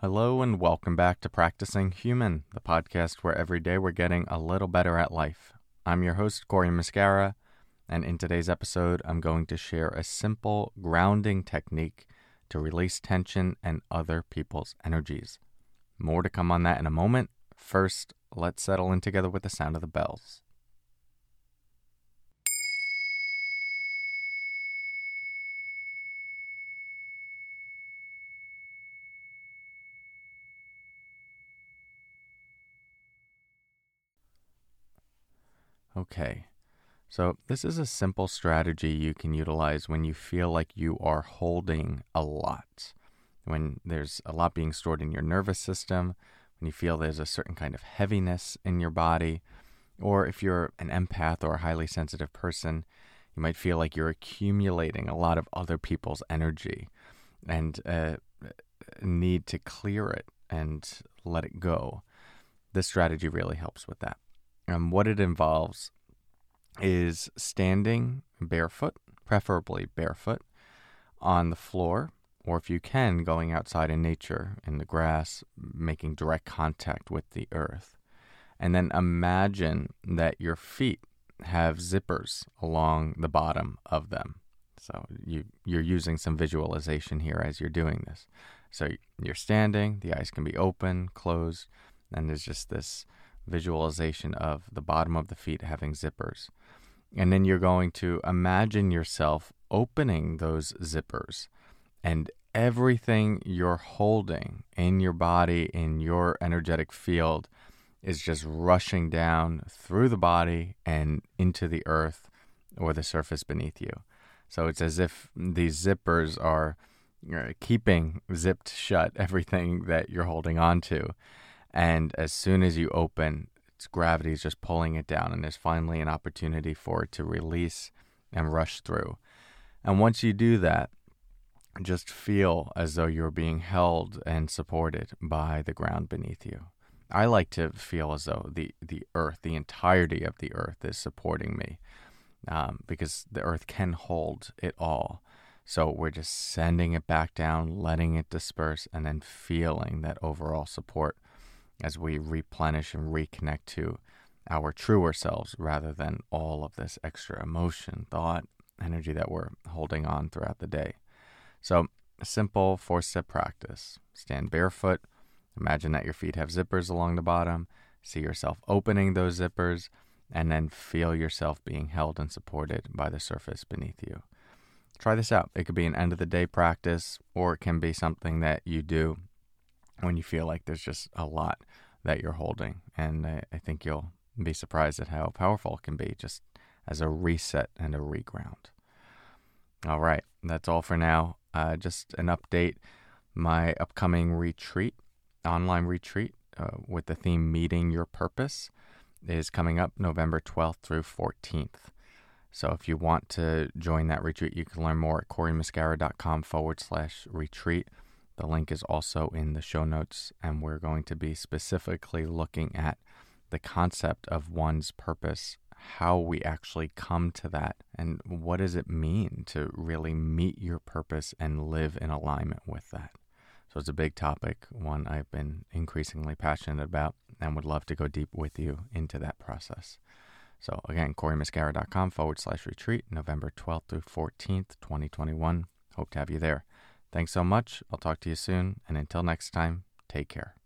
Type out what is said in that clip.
Hello, and welcome back to Practicing Human, the podcast where every day we're getting a little better at life. I'm your host, Cory Muscara, and in today's episode, I'm going to share a simple grounding technique to release tension and other people's energies. More to come on that in a moment. First, let's settle in together with the sound of the bells. Okay, so this is a simple strategy you can utilize when you feel like you are holding a lot. When there's a lot being stored in your nervous system, when you feel there's a certain kind of heaviness in your body, or if you're an empath or a highly sensitive person, you might feel like you're accumulating a lot of other people's energy and uh, need to clear it and let it go. This strategy really helps with that. Um, what it involves is standing barefoot, preferably barefoot, on the floor, or if you can, going outside in nature, in the grass, making direct contact with the earth. And then imagine that your feet have zippers along the bottom of them. So you, you're using some visualization here as you're doing this. So you're standing, the eyes can be open, closed, and there's just this visualization of the bottom of the feet having zippers. And then you're going to imagine yourself opening those zippers and everything you're holding in your body, in your energetic field, is just rushing down through the body and into the earth or the surface beneath you. So it's as if these zippers are uh, keeping zipped shut everything that you're holding on to. And as soon as you open, its gravity is just pulling it down, and there's finally an opportunity for it to release and rush through. And once you do that, just feel as though you're being held and supported by the ground beneath you. I like to feel as though the, the earth, the entirety of the earth, is supporting me um, because the earth can hold it all. So we're just sending it back down, letting it disperse, and then feeling that overall support as we replenish and reconnect to our truer selves rather than all of this extra emotion, thought, energy that we're holding on throughout the day. So, a simple four step practice stand barefoot, imagine that your feet have zippers along the bottom, see yourself opening those zippers, and then feel yourself being held and supported by the surface beneath you. Try this out. It could be an end of the day practice, or it can be something that you do when you feel like there's just a lot that you're holding. And I, I think you'll be surprised at how powerful it can be just as a reset and a reground. All right, that's all for now. Uh, just an update my upcoming retreat, online retreat uh, with the theme Meeting Your Purpose, is coming up November 12th through 14th. So if you want to join that retreat, you can learn more at corymuscara.com forward slash retreat. The link is also in the show notes, and we're going to be specifically looking at the concept of one's purpose, how we actually come to that, and what does it mean to really meet your purpose and live in alignment with that. So it's a big topic, one I've been increasingly passionate about, and would love to go deep with you into that process. So again, CoryMuscara.com forward slash retreat, November 12th through 14th, 2021. Hope to have you there. Thanks so much. I'll talk to you soon. And until next time, take care.